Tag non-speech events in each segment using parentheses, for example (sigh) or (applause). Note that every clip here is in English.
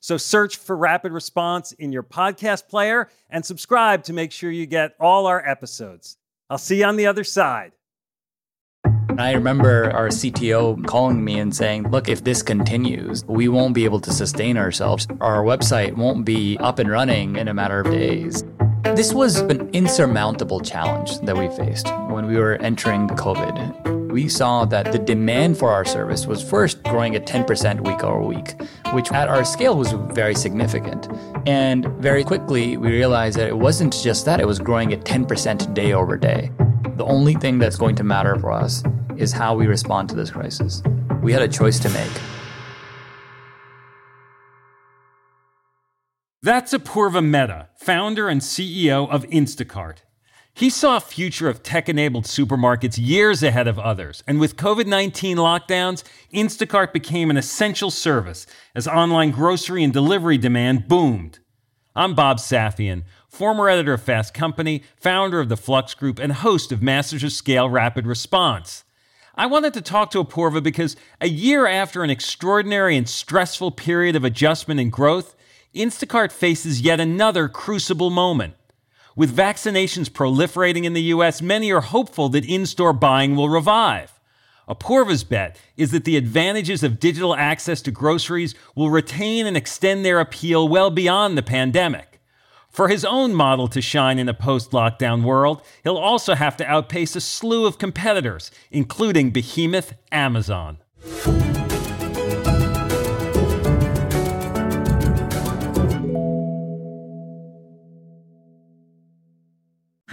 So search for Rapid Response in your podcast player and subscribe to make sure you get all our episodes. I'll see you on the other side. I remember our CTO calling me and saying, Look, if this continues, we won't be able to sustain ourselves. Our website won't be up and running in a matter of days. This was an insurmountable challenge that we faced when we were entering COVID we saw that the demand for our service was first growing at 10% week over week, which at our scale was very significant. And very quickly, we realized that it wasn't just that, it was growing at 10% day over day. The only thing that's going to matter for us is how we respond to this crisis. We had a choice to make. That's Apoorva Mehta, founder and CEO of Instacart. He saw a future of tech enabled supermarkets years ahead of others, and with COVID 19 lockdowns, Instacart became an essential service as online grocery and delivery demand boomed. I'm Bob Safian, former editor of Fast Company, founder of the Flux Group, and host of Masters of Scale Rapid Response. I wanted to talk to Apoorva because a year after an extraordinary and stressful period of adjustment and growth, Instacart faces yet another crucible moment. With vaccinations proliferating in the US, many are hopeful that in store buying will revive. Apoorva's bet is that the advantages of digital access to groceries will retain and extend their appeal well beyond the pandemic. For his own model to shine in a post lockdown world, he'll also have to outpace a slew of competitors, including behemoth Amazon.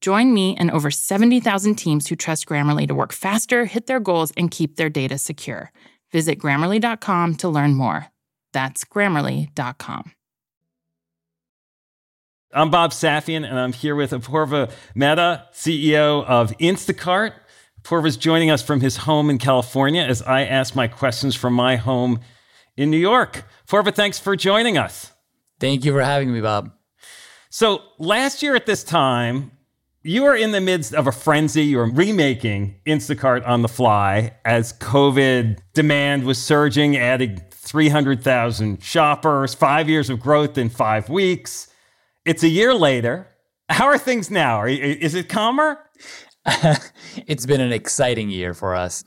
Join me and over 70,000 teams who trust Grammarly to work faster, hit their goals, and keep their data secure. Visit grammarly.com to learn more. That's grammarly.com. I'm Bob Safian, and I'm here with Apoorva Mehta, CEO of Instacart. Apoorva's joining us from his home in California as I ask my questions from my home in New York. Apoorva, thanks for joining us. Thank you for having me, Bob. So, last year at this time, you are in the midst of a frenzy. You're remaking Instacart on the fly as COVID demand was surging, adding 300,000 shoppers, five years of growth in five weeks. It's a year later. How are things now? Are, is it calmer? (laughs) it's been an exciting year for us.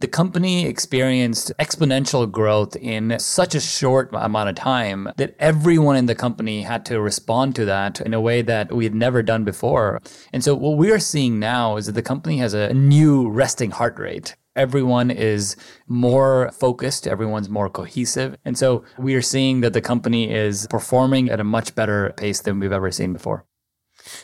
The company experienced exponential growth in such a short amount of time that everyone in the company had to respond to that in a way that we had never done before. And so, what we are seeing now is that the company has a new resting heart rate. Everyone is more focused, everyone's more cohesive. And so, we are seeing that the company is performing at a much better pace than we've ever seen before.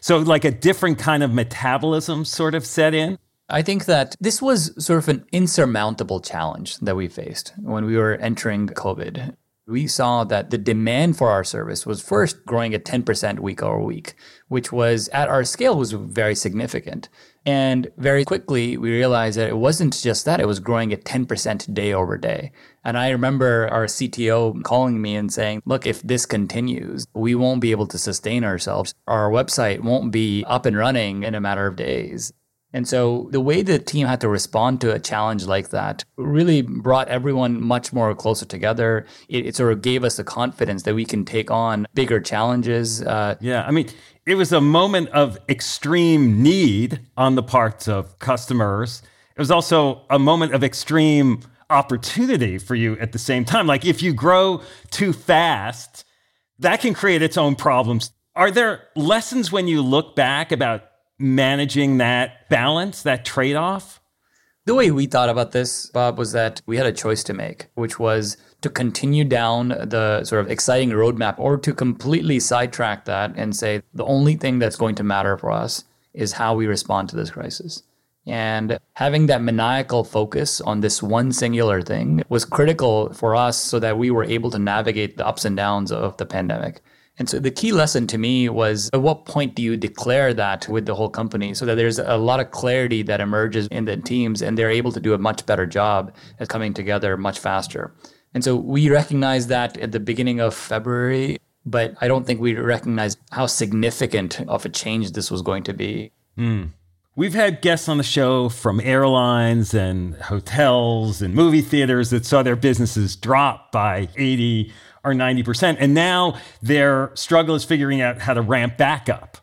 So, like a different kind of metabolism sort of set in? I think that this was sort of an insurmountable challenge that we faced when we were entering COVID. We saw that the demand for our service was first growing at 10% week over week, which was at our scale was very significant. And very quickly, we realized that it wasn't just that, it was growing at 10% day over day. And I remember our CTO calling me and saying, look, if this continues, we won't be able to sustain ourselves. Our website won't be up and running in a matter of days. And so the way the team had to respond to a challenge like that really brought everyone much more closer together. It, it sort of gave us the confidence that we can take on bigger challenges. Uh, yeah, I mean, it was a moment of extreme need on the parts of customers. It was also a moment of extreme opportunity for you at the same time. Like if you grow too fast, that can create its own problems. Are there lessons when you look back about managing that balance, that trade off? The way we thought about this, Bob, was that we had a choice to make, which was to continue down the sort of exciting roadmap or to completely sidetrack that and say the only thing that's going to matter for us is how we respond to this crisis. And having that maniacal focus on this one singular thing was critical for us so that we were able to navigate the ups and downs of the pandemic. And so the key lesson to me was at what point do you declare that with the whole company so that there's a lot of clarity that emerges in the teams and they're able to do a much better job at coming together much faster. And so we recognized that at the beginning of February, but I don't think we recognized how significant of a change this was going to be. Mm. We've had guests on the show from airlines and hotels and movie theaters that saw their businesses drop by 80 or 90%. And now their struggle is figuring out how to ramp back up,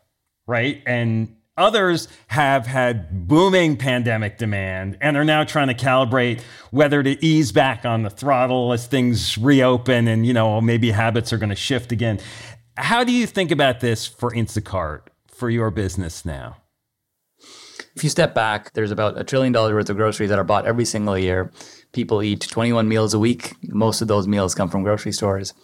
right? And others have had booming pandemic demand and are now trying to calibrate whether to ease back on the throttle as things reopen and, you know, maybe habits are going to shift again. How do you think about this for Instacart, for your business now? If you step back, there's about a trillion dollars worth of groceries that are bought every single year. People eat 21 meals a week. Most of those meals come from grocery stores.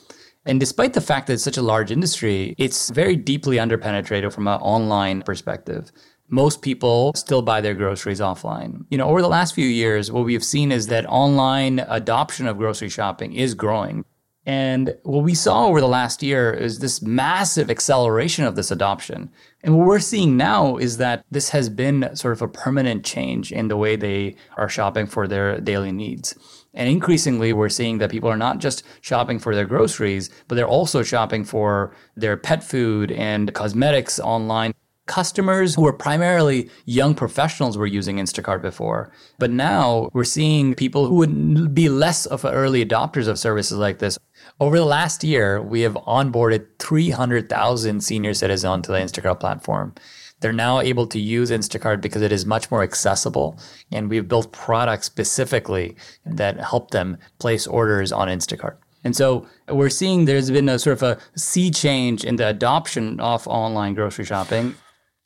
And despite the fact that it's such a large industry, it's very deeply underpenetrated from an online perspective. Most people still buy their groceries offline. You know, over the last few years, what we've seen is that online adoption of grocery shopping is growing. And what we saw over the last year is this massive acceleration of this adoption. And what we're seeing now is that this has been sort of a permanent change in the way they are shopping for their daily needs. And increasingly, we're seeing that people are not just shopping for their groceries, but they're also shopping for their pet food and cosmetics online customers who were primarily young professionals were using Instacart before. But now we're seeing people who would be less of early adopters of services like this. Over the last year, we have onboarded 300,000 senior citizens onto the Instacart platform. They're now able to use Instacart because it is much more accessible. And we've built products specifically that help them place orders on Instacart. And so we're seeing there's been a sort of a sea change in the adoption of online grocery shopping.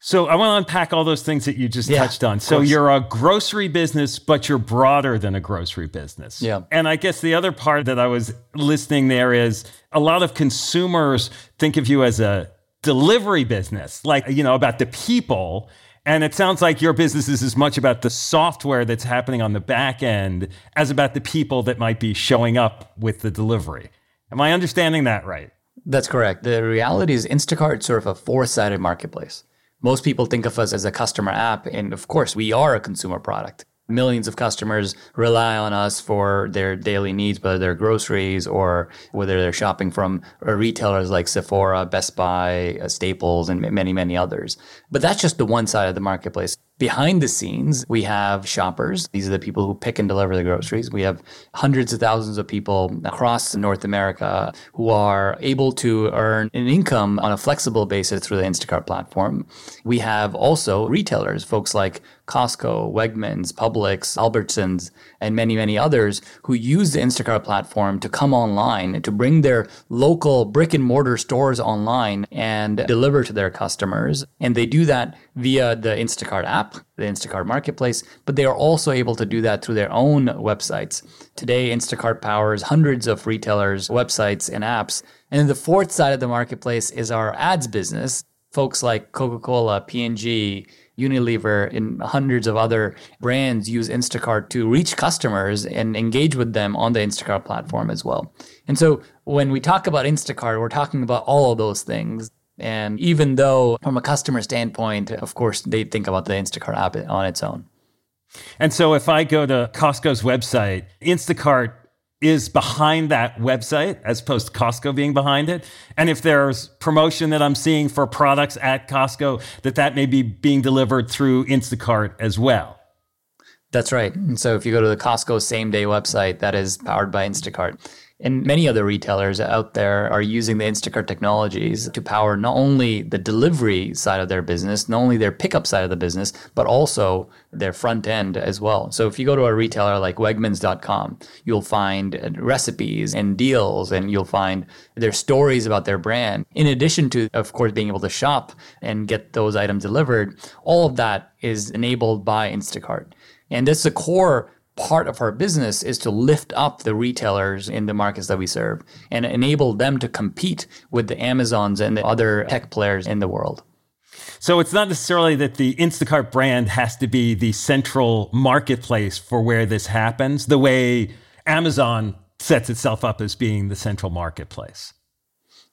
So I want to unpack all those things that you just yeah, touched on. So you're a grocery business, but you're broader than a grocery business. Yeah. And I guess the other part that I was listening there is a lot of consumers think of you as a delivery business, like, you know, about the people. And it sounds like your business is as much about the software that's happening on the back end as about the people that might be showing up with the delivery. Am I understanding that right? That's correct. The reality is Instacart sort of a four-sided marketplace most people think of us as a customer app. And of course, we are a consumer product. Millions of customers rely on us for their daily needs, whether they're groceries or whether they're shopping from retailers like Sephora, Best Buy, uh, Staples, and many, many others. But that's just the one side of the marketplace. Behind the scenes, we have shoppers. These are the people who pick and deliver the groceries. We have hundreds of thousands of people across North America who are able to earn an income on a flexible basis through the Instacart platform. We have also retailers, folks like Costco, Wegmans, Publix, Albertsons, and many, many others who use the Instacart platform to come online to bring their local brick and mortar stores online and deliver to their customers. And they do that via the Instacart app, the Instacart marketplace, but they are also able to do that through their own websites. Today, Instacart powers hundreds of retailers' websites and apps. And then the fourth side of the marketplace is our ads business. Folks like Coca Cola, P&G, Unilever, and hundreds of other brands use Instacart to reach customers and engage with them on the Instacart platform as well. And so when we talk about Instacart, we're talking about all of those things. And even though, from a customer standpoint, of course, they think about the Instacart app on its own. And so if I go to Costco's website, Instacart is behind that website as opposed to Costco being behind it. And if there's promotion that I'm seeing for products at Costco, that that may be being delivered through Instacart as well. That's right. And so if you go to the Costco same day website that is powered by Instacart, and many other retailers out there are using the Instacart technologies to power not only the delivery side of their business, not only their pickup side of the business, but also their front end as well. So if you go to a retailer like Wegmans.com, you'll find recipes and deals, and you'll find their stories about their brand. In addition to, of course, being able to shop and get those items delivered, all of that is enabled by Instacart. And is a core part of our business is to lift up the retailers in the markets that we serve and enable them to compete with the Amazons and the other tech players in the world. So it's not necessarily that the Instacart brand has to be the central marketplace for where this happens, the way Amazon sets itself up as being the central marketplace.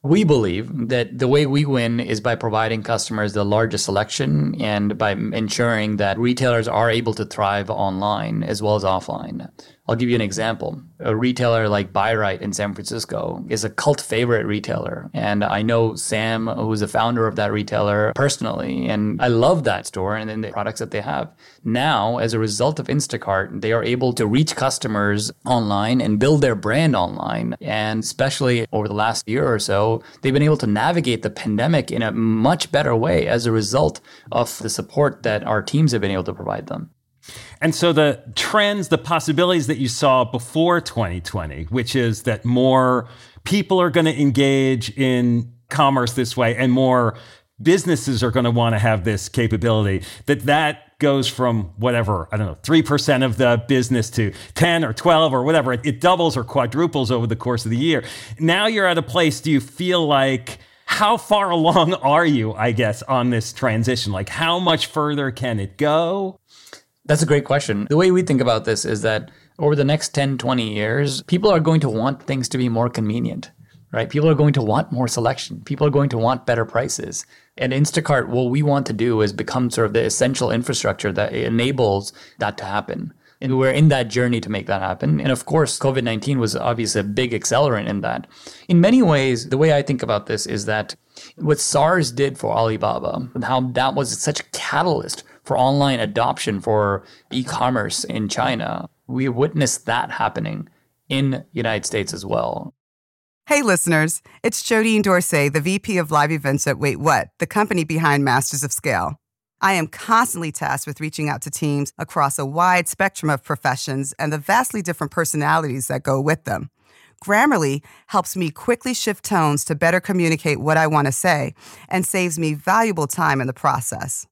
We believe that the way we win is by providing customers the largest selection and by ensuring that retailers are able to thrive online as well as offline. I'll give you an example. A retailer like Bi-Rite in San Francisco is a cult favorite retailer. And I know Sam, who's the founder of that retailer personally. And I love that store and then the products that they have. Now, as a result of Instacart, they are able to reach customers online and build their brand online. And especially over the last year or so, they've been able to navigate the pandemic in a much better way as a result of the support that our teams have been able to provide them. And so the trends, the possibilities that you saw before 2020, which is that more people are going to engage in commerce this way and more businesses are going to want to have this capability, that that goes from whatever, I don't know, 3% of the business to 10 or 12 or whatever. It, doubles or quadruples over the course of the year. Now you're at a place, do you feel like, how far (laughs) along are you, I guess, on this transition? Like, how much further can it go? That's a great question. The way we think about this is that over the next 10, 20 years, people are going to want things to be more convenient, right? People are going to want more selection. People are going to want better prices. And Instacart, what we want to do is become sort of the essential infrastructure that enables that to happen. And we're in that journey to make that happen. And of course, COVID 19 was obviously a big accelerant in that. In many ways, the way I think about this is that what SARS did for Alibaba and how that was such a catalyst for online adoption for e-commerce in China. We witnessed that happening in United States as well. Hey listeners, it's Jodine Dorsey, the VP of Live Events at Wait What, the company behind Masters of Scale. I am constantly tasked with reaching out to teams across a wide spectrum of professions and the vastly different personalities that go with them. Grammarly helps me quickly shift tones to better communicate what I want to say and saves me valuable time in the process.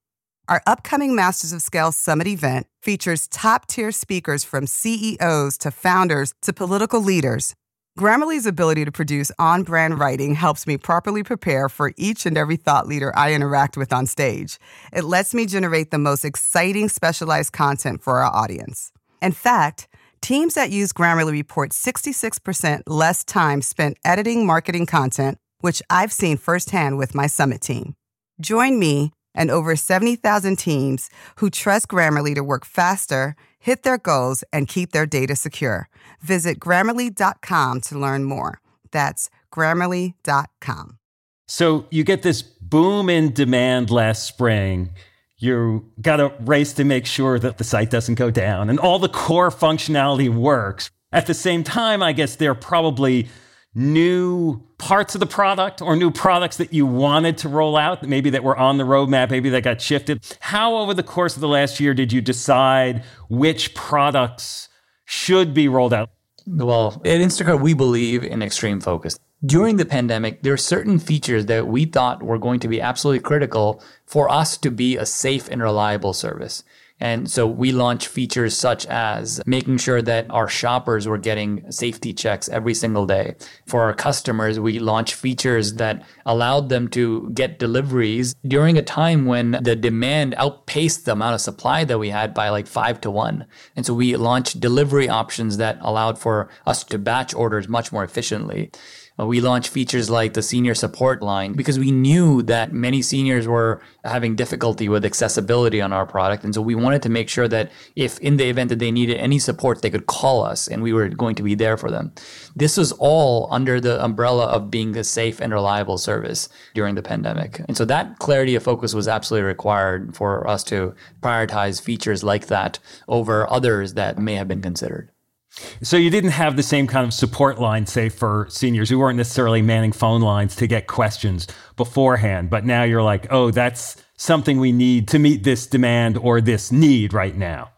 Our upcoming Masters of Scale Summit event features top tier speakers from CEOs to founders to political leaders. Grammarly's ability to produce on brand writing helps me properly prepare for each and every thought leader I interact with on stage. It lets me generate the most exciting specialized content for our audience. In fact, teams that use Grammarly report 66% less time spent editing marketing content, which I've seen firsthand with my summit team. Join me and over 70,000 teams who trust Grammarly to work faster, hit their goals, and keep their data secure. Visit grammarly.com to learn more. That's grammarly.com. So you get this boom in demand last spring. You got to race to make sure that the site doesn't go down and all the core functionality works. At the same time, I guess they're probably new parts of the product or new products that you wanted to roll out, maybe that were on the roadmap, maybe that got shifted? How, over the course of the last year, did you decide which products should be rolled out? Well, at Instacart, we believe in extreme focus. During the pandemic, there are certain features that we thought were going to be absolutely critical for us to be a safe and reliable service. And so we launched features such as making sure that our shoppers were getting safety checks every single day. For our customers, we launched features that allowed them to get deliveries during a time when the demand outpaced the amount of supply that we had by like five to one. And so we launched delivery options that allowed for us to batch orders much more efficiently. Uh, we launched features like the senior support line because we knew that many seniors were having difficulty with accessibility on our product. And so we wanted wanted to make sure that if in the event that they needed any support, they could call us and we were going to be there for them. This was all under the umbrella of being a safe and reliable service during the pandemic. And so that clarity of focus was absolutely required for us to prioritize features like that over others that may have been considered. So you didn't have the same kind of support line, say, for seniors who weren't necessarily manning phone lines to get questions beforehand. But now you're like, oh, that's something we need to meet this demand or this need right now.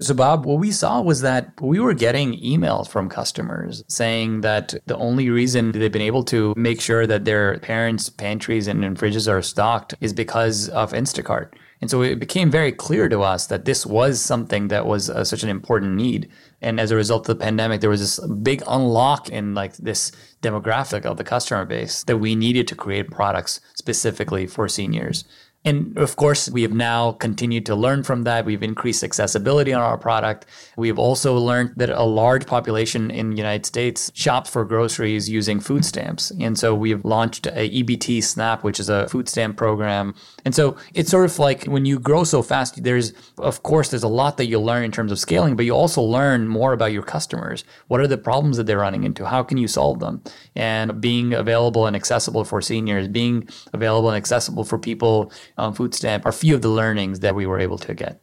So, Bob, what we saw was that we were getting emails from customers saying that the only reason they've been able to make sure that their parents' pantries and fridges are stocked is because of Instacart. And so it became very clear to us that this was something that was uh, such an important need. And as a result of the pandemic, there was this big unlock in like this demographic of the customer base that we needed to create products specifically for seniors. And of course, we have now continued to learn from that. We've increased accessibility on our product. We've also learned that a large population in the United States shops for groceries using food stamps. And so we've launched a EBT SNAP, which is a food stamp program. And so it's sort of like when you grow so fast, there's, of course, there's a lot that you learn in terms of scaling, but you also learn more about your customers. What are the problems that they're running into? How can you solve them? And being available and accessible for seniors, being available and accessible for people on food stamp are few of the learnings that we were able to get.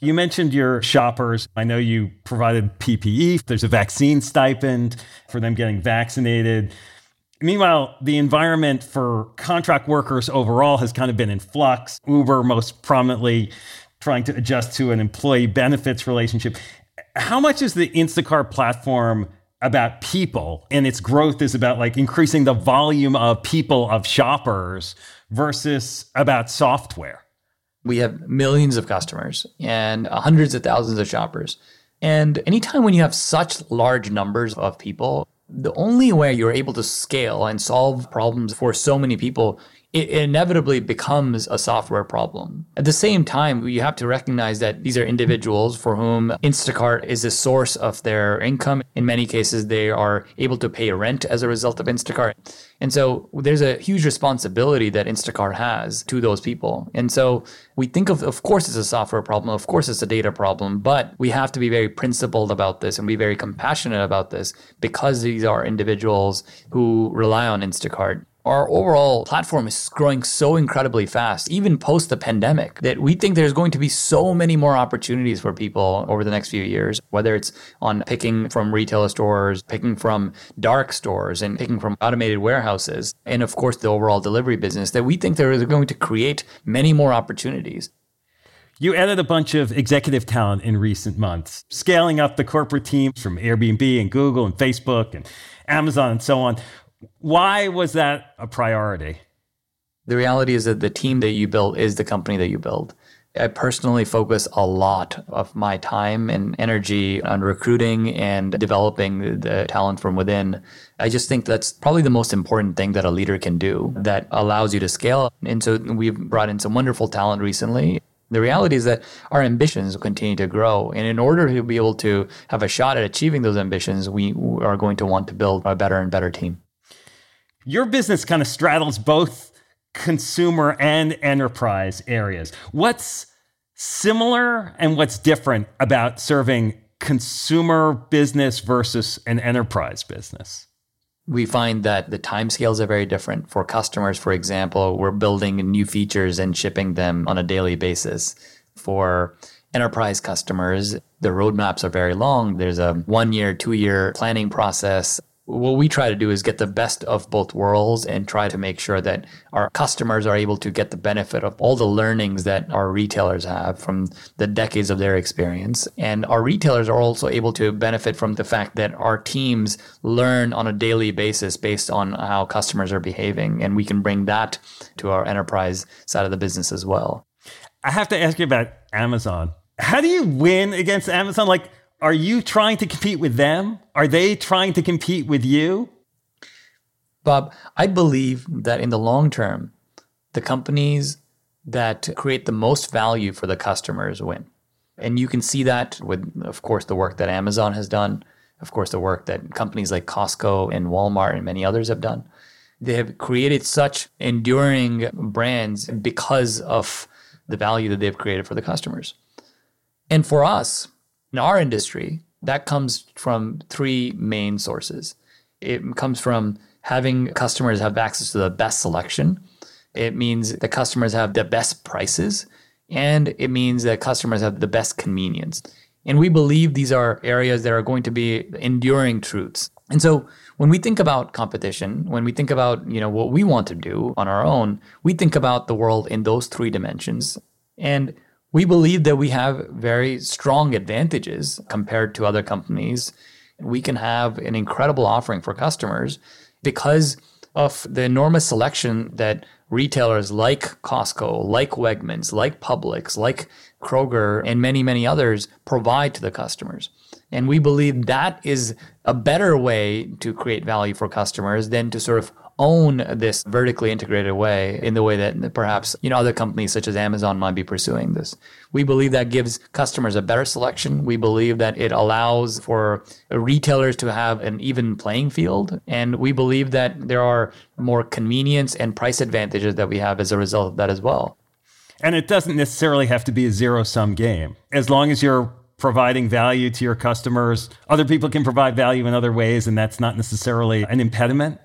You mentioned your shoppers. I know you provided PPE. There's a vaccine stipend for them getting vaccinated. Meanwhile, the environment for contract workers overall has kind of been in flux. Uber, most prominently, trying to adjust to an employee benefits relationship. How much is the Instacart platform about people and its growth is about like increasing the volume of people of shoppers versus about software? We have millions of customers and hundreds of thousands of shoppers. And anytime when you have such large numbers of people, the only way you're able to scale and solve problems for so many people it inevitably becomes a software problem. At the same time, you have to recognize that these are individuals for whom Instacart is a source of their income. In many cases, they are able to pay rent as a result of Instacart. And so there's a huge responsibility that Instacart has to those people. And so we think of, of course, it's a software problem. Of course, it's a data problem, but we have to be very principled about this and be very compassionate about this because these are individuals who rely on Instacart our overall platform is growing so incredibly fast, even post the pandemic, that we think there's going to be so many more opportunities for people over the next few years, whether it's on picking from retail stores, picking from dark stores, and picking from automated warehouses, and of course, the overall delivery business, that we think they're going to create many more opportunities. You added a bunch of executive talent in recent months, scaling up the corporate teams from Airbnb and Google and Facebook and Amazon and so on. Why was that a priority? The reality is that the team that you build is the company that you build. I personally focus a lot of my time and energy on recruiting and developing the talent from within. I just think that's probably the most important thing that a leader can do that allows you to scale. And so we've brought in some wonderful talent recently. The reality is that our ambitions will continue to grow. And in order to be able to have a shot at achieving those ambitions, we are going to want to build a better and better team your business kind of straddles both consumer and enterprise areas. What's similar and what's different about serving consumer business versus an enterprise business? We find that the timescales are very different. For customers, for example, we're building new features and shipping them on a daily basis. For enterprise customers, the roadmaps are very long. There's a one year, two year planning process what we try to do is get the best of both worlds and try to make sure that our customers are able to get the benefit of all the learnings that our retailers have from the decades of their experience. And our retailers are also able to benefit from the fact that our teams learn on a daily basis based on how customers are behaving. And we can bring that to our enterprise side of the business as well. I have to ask you about Amazon. How do you win against Amazon? Like, are you trying to compete with them? Are they trying to compete with you? Bob, I believe that in the long term, the companies that create the most value for the customers win. And you can see that with, of course, the work that Amazon has done, of course, the work that companies like Costco and Walmart and many others have done. They have created such enduring brands because of the value that they've created for the customers. And for us, in our industry, that comes from three main sources. It comes from having customers have access to the best selection. It means the customers have the best prices. And it means that customers have the best convenience. And we believe these are areas that are going to be enduring truths. And so when we think about competition, when we think about, you know, what we want to do on our own, we think about the world in those three dimensions. And we believe that we have very strong advantages compared to other companies. We can have an incredible offering for customers because of the enormous selection that retailers like Costco, like Wegmans, like Publix, like Kroger, and many, many others provide to the customers. And we believe that is a better way to create value for customers than to sort of own this vertically integrated way in the way that perhaps you know other companies such as Amazon might be pursuing this. We believe that gives customers a better selection. We believe that it allows for retailers to have an even playing field and we believe that there are more convenience and price advantages that we have as a result of that as well. And it doesn't necessarily have to be a zero sum game. As long as you're providing value to your customers, other people can provide value in other ways, and that's not necessarily an impediment.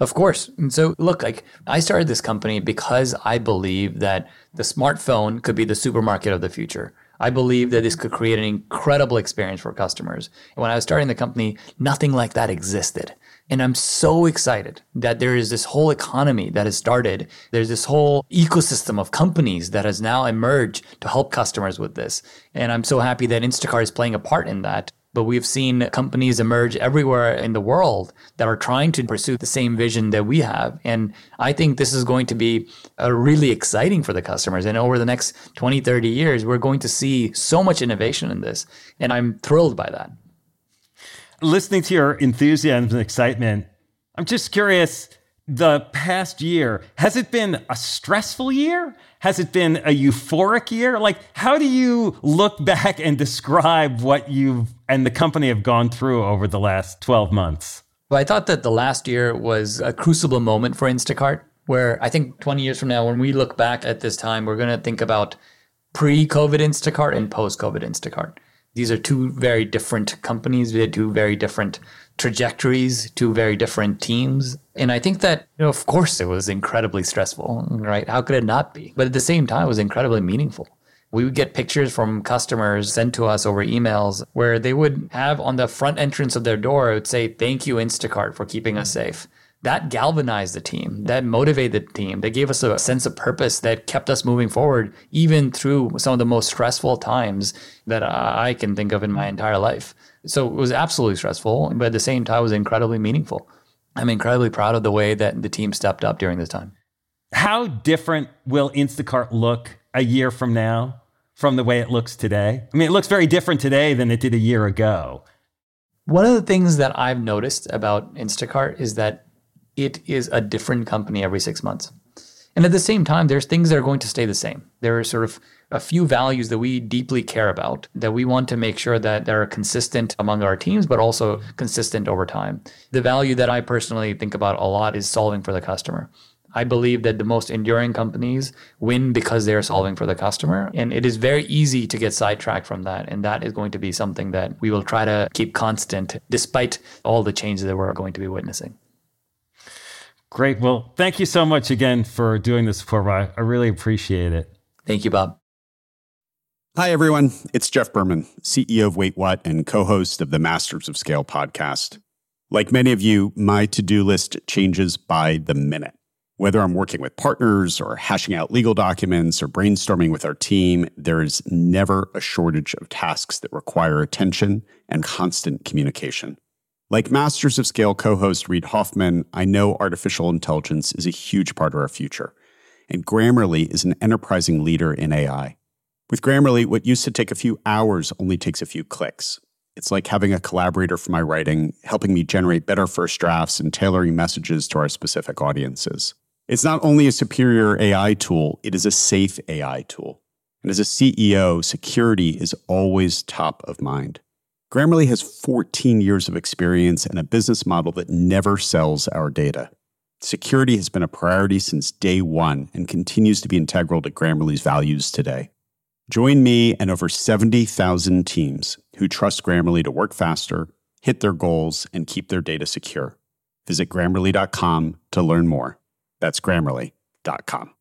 Of course. And so, look, like I started this company because I believe that the smartphone could be the supermarket of the future. I believe that this could create an incredible experience for customers. And when I was starting the company, nothing like that existed. And I'm so excited that there is this whole economy that has started. There's this whole ecosystem of companies that has now emerged to help customers with this. And I'm so happy that Instacart is playing a part in that but we've seen companies emerge everywhere in the world that are trying to pursue the same vision that we have. And I think this is going to be uh, really exciting for the customers. And over the next 20, 30 years, we're going to see so much innovation in this. And I'm thrilled by that. Listening to your enthusiasm and excitement, I'm just curious the past year, has it been a stressful year? Has it been a euphoric year? Like, how do you look back and describe what you've and the company have gone through over the last 12 months? Well, I thought that the last year was a crucible moment for Instacart, where I think 20 years from now, when we look back at this time, we're going to think about pre COVID Instacart and post COVID Instacart. These are two very different companies, they two very different trajectories, two very different teams. And I think that, you know, of course, it was incredibly stressful, right? How could it not be? But at the same time, it was incredibly meaningful. We would get pictures from customers sent to us over emails where they would have on the front entrance of their door, it would say, Thank you, Instacart, for keeping us safe that galvanized the team, that motivated the team, that gave us a sense of purpose that kept us moving forward, even through some of the most stressful times that I can think of in my entire life. So it was absolutely stressful, but at the same time, it was incredibly meaningful. I'm incredibly proud of the way that the team stepped up during this time. How different will Instacart look a year from now from the way it looks today? I mean, it looks very different today than it did a year ago. One of the things that I've noticed about Instacart is that it is a different company every six months. And at the same time, there's things that are going to stay the same. There are sort of a few values that we deeply care about that we want to make sure that they're consistent among our teams, but also consistent over time. The value that I personally think about a lot is solving for the customer. I believe that the most enduring companies win because they're solving for the customer. And it is very easy to get sidetracked from that. And that is going to be something that we will try to keep constant despite all the changes that we're going to be witnessing. Great. Well, thank you so much again for doing this for me. I really appreciate it. Thank you, Bob. Hi, everyone. It's Jeff Berman, CEO of Wait What and co host of the Masters of Scale podcast. Like many of you, my to do list changes by the minute. Whether I'm working with partners or hashing out legal documents or brainstorming with our team, there is never a shortage of tasks that require attention and constant communication. Like Masters of Scale co host Reid Hoffman, I know artificial intelligence is a huge part of our future, and Grammarly is an enterprising leader in AI. With Grammarly, what used to take a few hours only takes a few clicks. It's like having a collaborator for my writing, helping me generate better first drafts and tailoring messages to our specific audiences. It's not only a superior AI tool, it is a safe AI tool. And as a CEO, security is always top of mind. Grammarly has 14 years of experience and a business model that never sells our data. Security has been a priority since day one and continues to be integral to Grammarly's values today. Join me and over 70,000 teams who trust Grammarly to work faster, hit their goals, and keep their data secure. Visit grammarly.com to learn more. That's grammarly.com.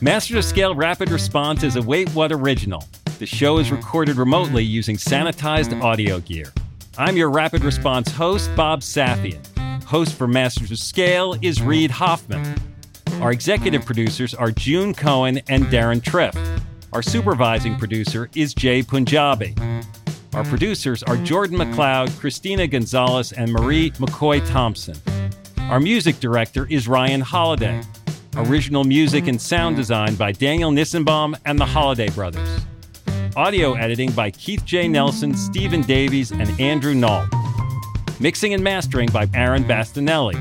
Masters of Scale Rapid Response is a Wait What original. The show is recorded remotely using sanitized audio gear. I'm your Rapid Response host, Bob Safian. Host for Masters of Scale is Reid Hoffman. Our executive producers are June Cohen and Deron Triff. Our supervising producer is Jay Punjabi. Our producers are Jordan McLeod, Christina Gonzalez, and Marie McCoy Thompson. Our music director is Ryan Holiday. Original music and sound design by Daniel Nissenbaum and the Holiday Brothers. Audio editing by Keith J. Nelson, Stephen Davies, and Andrew Nault. Mixing and mastering by Aaron Bastinelli.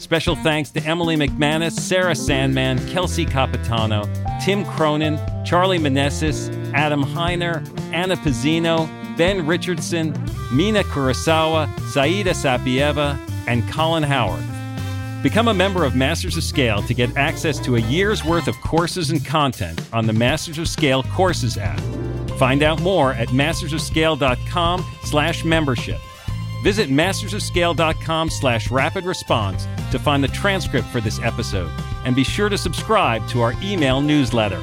Special thanks to Emily McManus, Sarah Sandman, Kelsey Capitano, Tim Cronin, Charlie Manessis, Adam Heiner, Anna Pizzino, Ben Richardson, Mina Kurosawa, Saida Sapieva, and Colin Howard. Become a member of Masters of Scale to get access to a year's worth of courses and content on the Masters of Scale Courses app. Find out more at mastersofscale.com slash membership. Visit mastersofscale.com slash rapid response to find the transcript for this episode, and be sure to subscribe to our email newsletter.